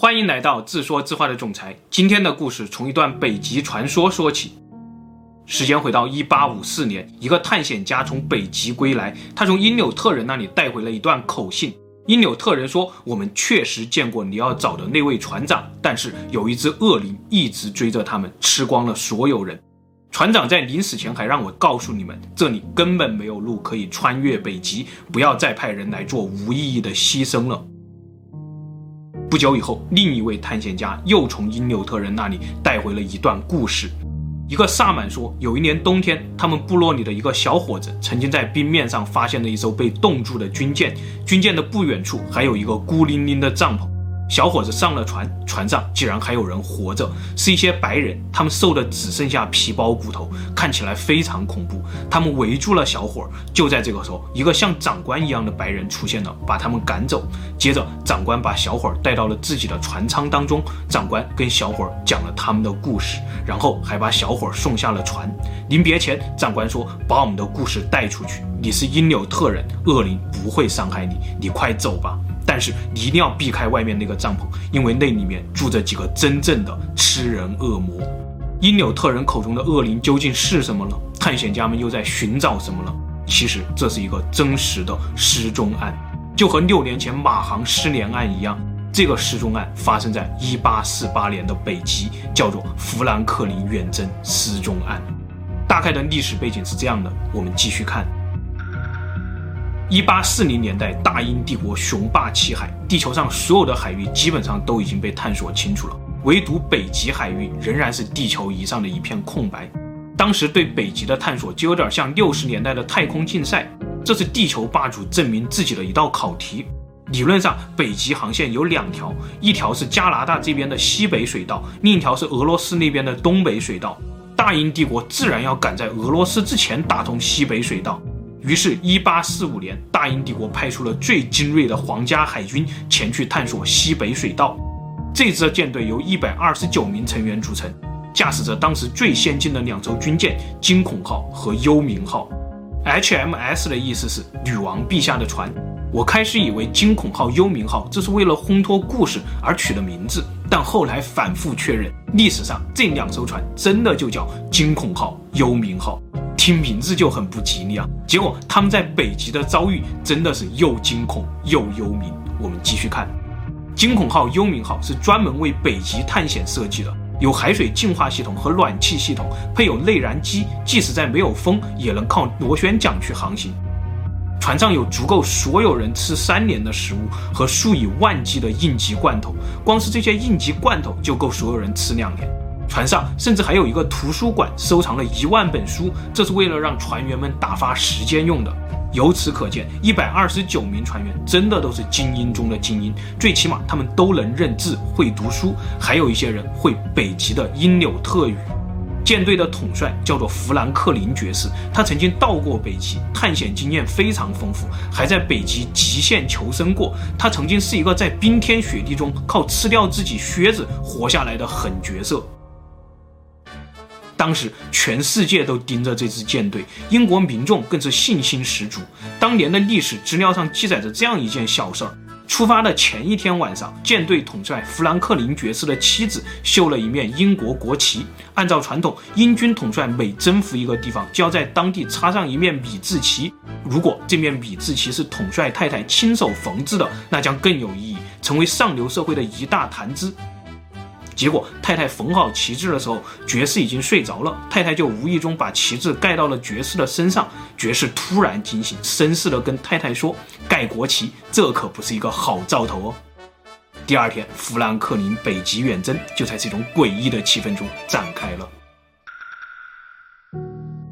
欢迎来到自说自话的总裁。今天的故事从一段北极传说说起。时间回到一八五四年，一个探险家从北极归来，他从因纽特人那里带回了一段口信。因纽特人说：“我们确实见过你要找的那位船长，但是有一只恶灵一直追着他们，吃光了所有人。船长在临死前还让我告诉你们，这里根本没有路可以穿越北极，不要再派人来做无意义的牺牲了。”不久以后，另一位探险家又从因纽特人那里带回了一段故事。一个萨满说，有一年冬天，他们部落里的一个小伙子曾经在冰面上发现了一艘被冻住的军舰，军舰的不远处还有一个孤零零的帐篷。小伙子上了船，船上竟然还有人活着，是一些白人，他们瘦的只剩下皮包骨头，看起来非常恐怖。他们围住了小伙儿。就在这个时候，一个像长官一样的白人出现了，把他们赶走。接着，长官把小伙儿带到了自己的船舱当中，长官跟小伙儿讲了他们的故事，然后还把小伙儿送下了船。临别前，长官说：“把我们的故事带出去，你是因纽特人，恶灵不会伤害你，你快走吧。”但是你一定要避开外面那个帐篷，因为那里面住着几个真正的吃人恶魔。因纽特人口中的恶灵究竟是什么呢？探险家们又在寻找什么呢？其实这是一个真实的失踪案，就和六年前马航失联案一样。这个失踪案发生在一八四八年的北极，叫做富兰克林远征失踪案。大概的历史背景是这样的，我们继续看。一八四零年代，大英帝国雄霸七海，地球上所有的海域基本上都已经被探索清楚了，唯独北极海域仍然是地球仪上的一片空白。当时对北极的探索就有点像六十年代的太空竞赛，这是地球霸主证明自己的一道考题。理论上，北极航线有两条，一条是加拿大这边的西北水道，另一条是俄罗斯那边的东北水道。大英帝国自然要赶在俄罗斯之前打通西北水道。于是1845年，大英帝国派出了最精锐的皇家海军前去探索西北水道。这支舰队由129名成员组成，驾驶着当时最先进的两艘军舰“惊恐号”和“幽冥号”。HMS 的意思是女王陛下的船。我开始以为“惊恐号”“幽冥号”这是为了烘托故事而取的名字，但后来反复确认，历史上这两艘船真的就叫“惊恐号”“幽冥号”。听名字就很不吉利啊！结果他们在北极的遭遇真的是又惊恐又幽冥。我们继续看，惊恐号、幽冥号是专门为北极探险设计的，有海水净化系统和暖气系统，配有内燃机，即使在没有风也能靠螺旋桨去航行。船上有足够所有人吃三年的食物和数以万计的应急罐头，光是这些应急罐头就够所有人吃两年。船上甚至还有一个图书馆，收藏了一万本书，这是为了让船员们打发时间用的。由此可见，一百二十九名船员真的都是精英中的精英，最起码他们都能认字、会读书，还有一些人会北极的因纽特语。舰队的统帅叫做富兰克林爵士，他曾经到过北极，探险经验非常丰富，还在北极极限求生过。他曾经是一个在冰天雪地中靠吃掉自己靴子活下来的狠角色。当时全世界都盯着这支舰队，英国民众更是信心十足。当年的历史资料上记载着这样一件小事儿：出发的前一天晚上，舰队统帅富兰克林爵士的妻子绣了一面英国国旗。按照传统，英军统帅每征服一个地方，就要在当地插上一面米字旗。如果这面米字旗是统帅太太亲手缝制的，那将更有意义，成为上流社会的一大谈资。结果太太缝好旗帜的时候，爵士已经睡着了。太太就无意中把旗帜盖到了爵士的身上。爵士突然惊醒，绅士的跟太太说：“盖国旗，这可不是一个好兆头哦。”第二天，富兰克林北极远征就在这种诡异的气氛中展开了。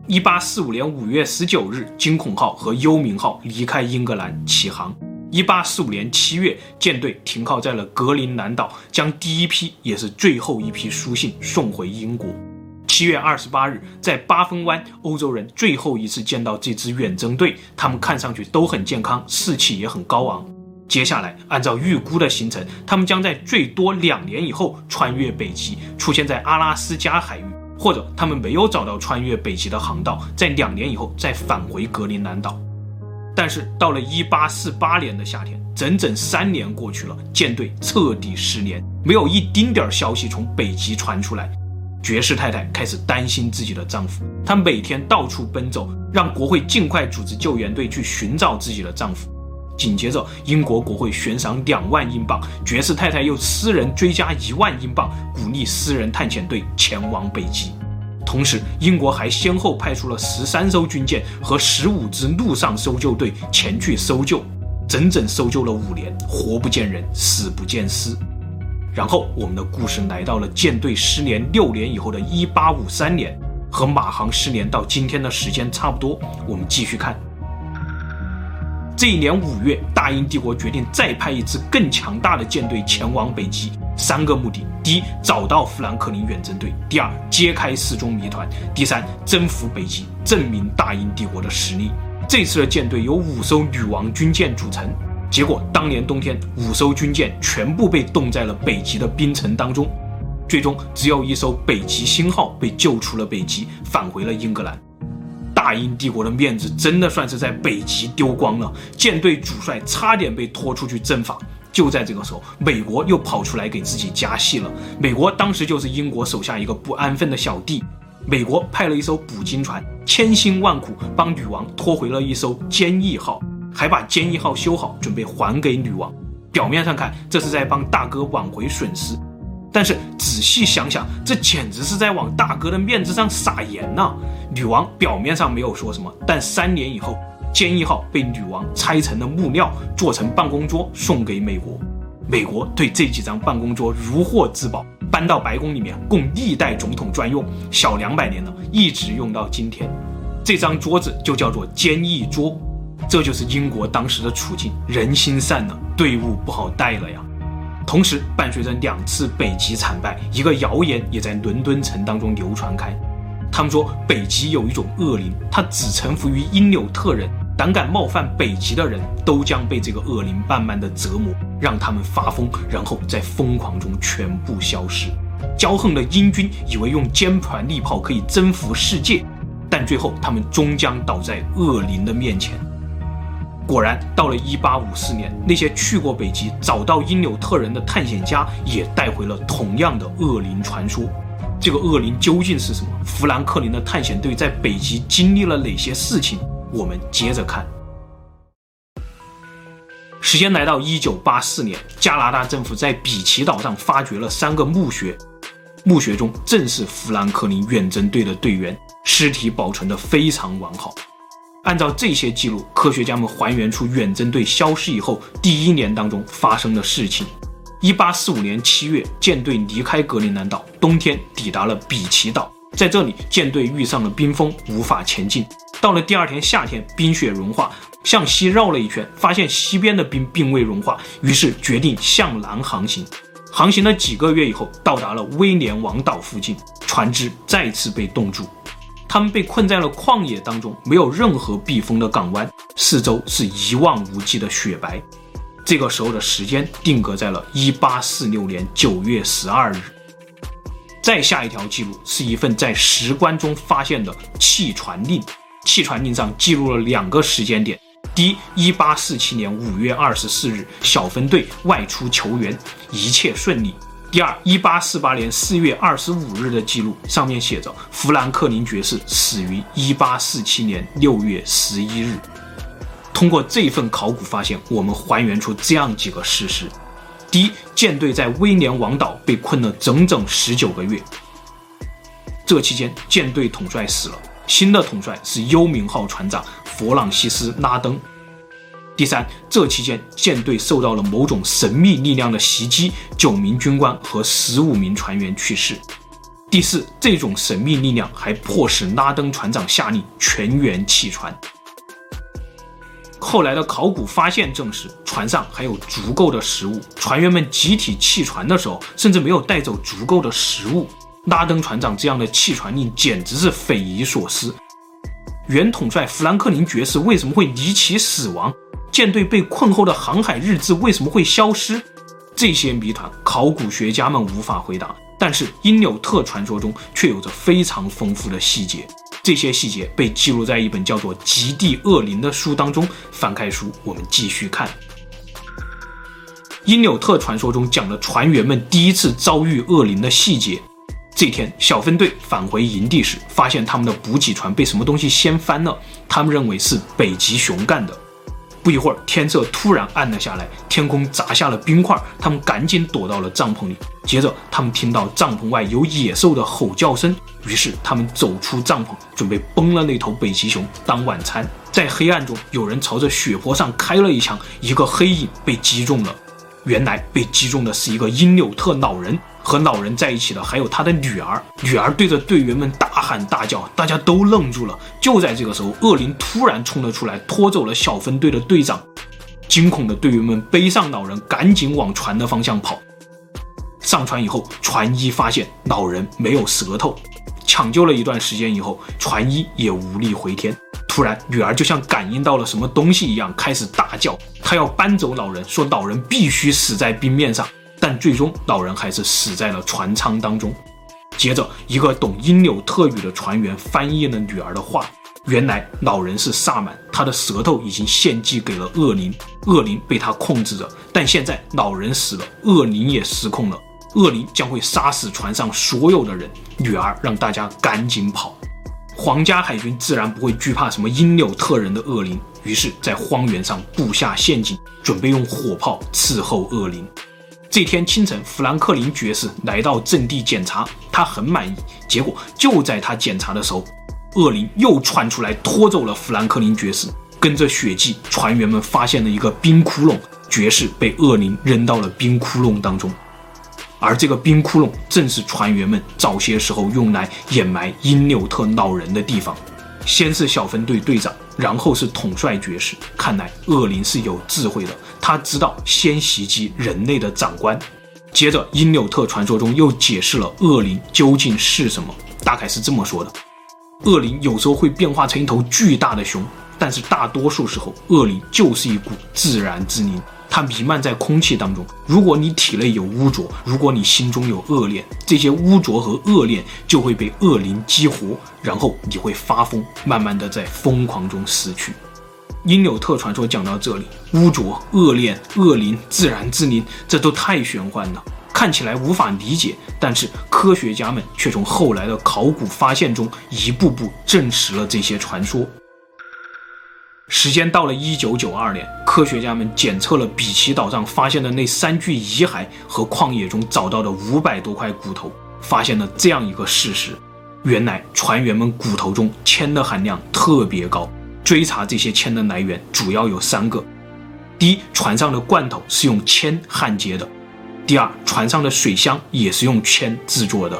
一八四五年五月十九日，惊恐号和幽冥号离开英格兰起航。一八四五年七月，舰队停靠在了格陵兰岛，将第一批也是最后一批书信送回英国。七月二十八日，在八分湾，欧洲人最后一次见到这支远征队，他们看上去都很健康，士气也很高昂。接下来，按照预估的行程，他们将在最多两年以后穿越北极，出现在阿拉斯加海域，或者他们没有找到穿越北极的航道，在两年以后再返回格陵兰岛。但是到了一八四八年的夏天，整整三年过去了，舰队彻底失联，没有一丁点儿消息从北极传出来。爵士太太开始担心自己的丈夫，她每天到处奔走，让国会尽快组织救援队去寻找自己的丈夫。紧接着，英国国会悬赏两万英镑，爵士太太又私人追加一万英镑，鼓励私人探险队前往北极。同时，英国还先后派出了十三艘军舰和十五支陆上搜救队前去搜救，整整搜救了五年，活不见人，死不见尸。然后，我们的故事来到了舰队失联六年以后的一八五三年，和马航失联到今天的时间差不多。我们继续看，这一年五月，大英帝国决定再派一支更强大的舰队前往北极，三个目的：第一，找到富兰克林远征队；第二，揭开失踪谜团；第三，征服北极，证明大英帝国的实力。这次的舰队由五艘女王军舰组成。结果，当年冬天，五艘军舰全部被冻在了北极的冰层当中，最终只有一艘北极星号被救出了北极，返回了英格兰。大英帝国的面子真的算是在北极丢光了，舰队主帅差点被拖出去正法。就在这个时候，美国又跑出来给自己加戏了。美国当时就是英国手下一个不安分的小弟，美国派了一艘捕鲸船，千辛万苦帮女王拖回了一艘坚毅号。还把坚毅号修好，准备还给女王。表面上看，这是在帮大哥挽回损失，但是仔细想想，这简直是在往大哥的面子上撒盐呐！女王表面上没有说什么，但三年以后，坚毅号被女王拆成了木料，做成办公桌送给美国。美国对这几张办公桌如获至宝，搬到白宫里面供历代总统专用，小两百年了，一直用到今天。这张桌子就叫做坚毅桌。这就是英国当时的处境，人心散了，队伍不好带了呀。同时，伴随着两次北极惨败，一个谣言也在伦敦城当中流传开。他们说，北极有一种恶灵，它只臣服于因纽特人，胆敢冒犯北极的人都将被这个恶灵慢慢的折磨，让他们发疯，然后在疯狂中全部消失。骄横的英军以为用坚船利炮可以征服世界，但最后他们终将倒在恶灵的面前。果然，到了一八五四年，那些去过北极找到因纽特人的探险家也带回了同样的恶灵传说。这个恶灵究竟是什么？富兰克林的探险队在北极经历了哪些事情？我们接着看。时间来到一九八四年，加拿大政府在比奇岛上发掘了三个墓穴，墓穴中正是富兰克林远征队的队员，尸体保存得非常完好。按照这些记录，科学家们还原出远征队消失以后第一年当中发生的事情。一八四五年七月，舰队离开格陵兰岛，冬天抵达了比奇岛。在这里，舰队遇上了冰封，无法前进。到了第二天夏天，冰雪融化，向西绕了一圈，发现西边的冰并未融化，于是决定向南航行。航行了几个月以后，到达了威廉王岛附近，船只再次被冻住。他们被困在了旷野当中，没有任何避风的港湾，四周是一望无际的雪白。这个时候的时间定格在了1846年9月12日。再下一条记录是一份在石棺中发现的弃船令，弃船令上记录了两个时间点：第一，1847年5月24日，小分队外出求援，一切顺利。第二，一八四八年四月二十五日的记录上面写着，富兰克林爵士死于一八四七年六月十一日。通过这份考古发现，我们还原出这样几个事实：第一，舰队在威廉王岛被困了整整十九个月，这期间舰队统帅死了，新的统帅是幽冥号船长弗朗西斯·拉登。第三，这期间舰队受到了某种神秘力量的袭击，九名军官和十五名船员去世。第四，这种神秘力量还迫使拉登船长下令全员弃船。后来的考古发现证实，船上还有足够的食物，船员们集体弃船的时候，甚至没有带走足够的食物。拉登船长这样的弃船令简直是匪夷所思。原统帅富兰克林爵士为什么会离奇死亡？舰队被困后的航海日志为什么会消失？这些谜团，考古学家们无法回答。但是因纽特传说中却有着非常丰富的细节，这些细节被记录在一本叫做《极地恶灵》的书当中。翻开书，我们继续看。因纽特传说中讲了船员们第一次遭遇恶灵的细节。这天，小分队返回营地时，发现他们的补给船被什么东西掀翻了。他们认为是北极熊干的。不一会儿，天色突然暗了下来，天空砸下了冰块。他们赶紧躲到了帐篷里。接着，他们听到帐篷外有野兽的吼叫声，于是他们走出帐篷，准备崩了那头北极熊当晚餐。在黑暗中，有人朝着血泊上开了一枪，一个黑影被击中了。原来被击中的是一个因纽特老人。和老人在一起的还有他的女儿，女儿对着队员们大喊大叫，大家都愣住了。就在这个时候，恶灵突然冲了出来，拖走了小分队的队长。惊恐的队员们背上老人，赶紧往船的方向跑。上船以后，船医发现老人没有舌头。抢救了一段时间以后，船医也无力回天。突然，女儿就像感应到了什么东西一样，开始大叫，她要搬走老人，说老人必须死在冰面上。但最终，老人还是死在了船舱当中。接着，一个懂因纽特语的船员翻译了女儿的话。原来，老人是萨满，他的舌头已经献祭给了恶灵，恶灵被他控制着。但现在，老人死了，恶灵也失控了，恶灵将会杀死船上所有的人。女儿让大家赶紧跑。皇家海军自然不会惧怕什么因纽特人的恶灵，于是，在荒原上布下陷阱，准备用火炮伺候恶灵。这天清晨，富兰克林爵士来到阵地检查，他很满意。结果就在他检查的时候，恶灵又窜出来拖走了富兰克林爵士。跟着血迹，船员们发现了一个冰窟窿，爵士被恶灵扔到了冰窟窿当中。而这个冰窟窿正是船员们早些时候用来掩埋因纽特老人的地方。先是小分队队长，然后是统帅爵士。看来恶灵是有智慧的，他知道先袭击人类的长官。接着，因纽特传说中又解释了恶灵究竟是什么，大概是这么说的：恶灵有时候会变化成一头巨大的熊，但是大多数时候，恶灵就是一股自然之灵。它弥漫在空气当中。如果你体内有污浊，如果你心中有恶念，这些污浊和恶念就会被恶灵激活，然后你会发疯，慢慢的在疯狂中死去。因纽特传说讲到这里，污浊、恶念、恶灵、自然之灵，这都太玄幻了，看起来无法理解。但是科学家们却从后来的考古发现中一步步证实了这些传说。时间到了一九九二年，科学家们检测了比奇岛上发现的那三具遗骸和旷野中找到的五百多块骨头，发现了这样一个事实：原来船员们骨头中铅的含量特别高。追查这些铅的来源，主要有三个：第一，船上的罐头是用铅焊接的；第二，船上的水箱也是用铅制作的；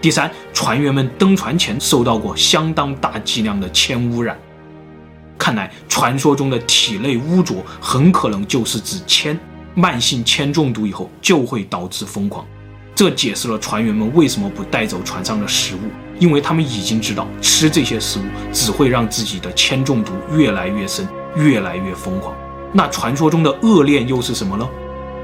第三，船员们登船前受到过相当大剂量的铅污染。看来，传说中的体内污浊很可能就是指铅。慢性铅中毒以后就会导致疯狂，这解释了船员们为什么不带走船上的食物，因为他们已经知道吃这些食物只会让自己的铅中毒越来越深，越来越疯狂。那传说中的恶念又是什么呢？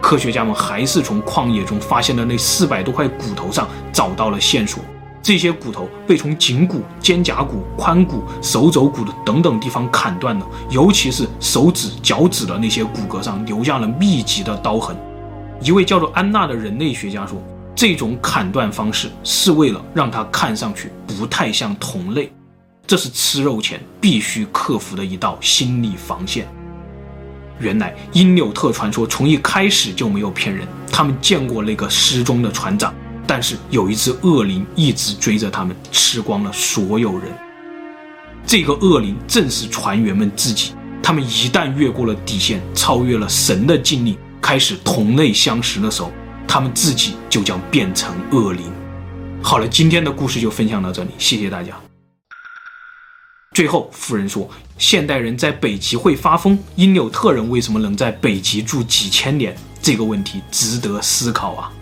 科学家们还是从旷野中发现的那四百多块骨头上找到了线索。这些骨头被从颈骨、肩胛骨、髋骨、手肘骨的等等地方砍断了，尤其是手指、脚趾的那些骨骼上留下了密集的刀痕。一位叫做安娜的人类学家说，这种砍断方式是为了让它看上去不太像同类，这是吃肉前必须克服的一道心理防线。原来因纽特传说从一开始就没有骗人，他们见过那个失踪的船长。但是有一只恶灵一直追着他们，吃光了所有人。这个恶灵正是船员们自己。他们一旦越过了底线，超越了神的禁令，开始同类相食的时候，他们自己就将变成恶灵。好了，今天的故事就分享到这里，谢谢大家。最后，夫人说，现代人在北极会发疯，因纽特人为什么能在北极住几千年？这个问题值得思考啊。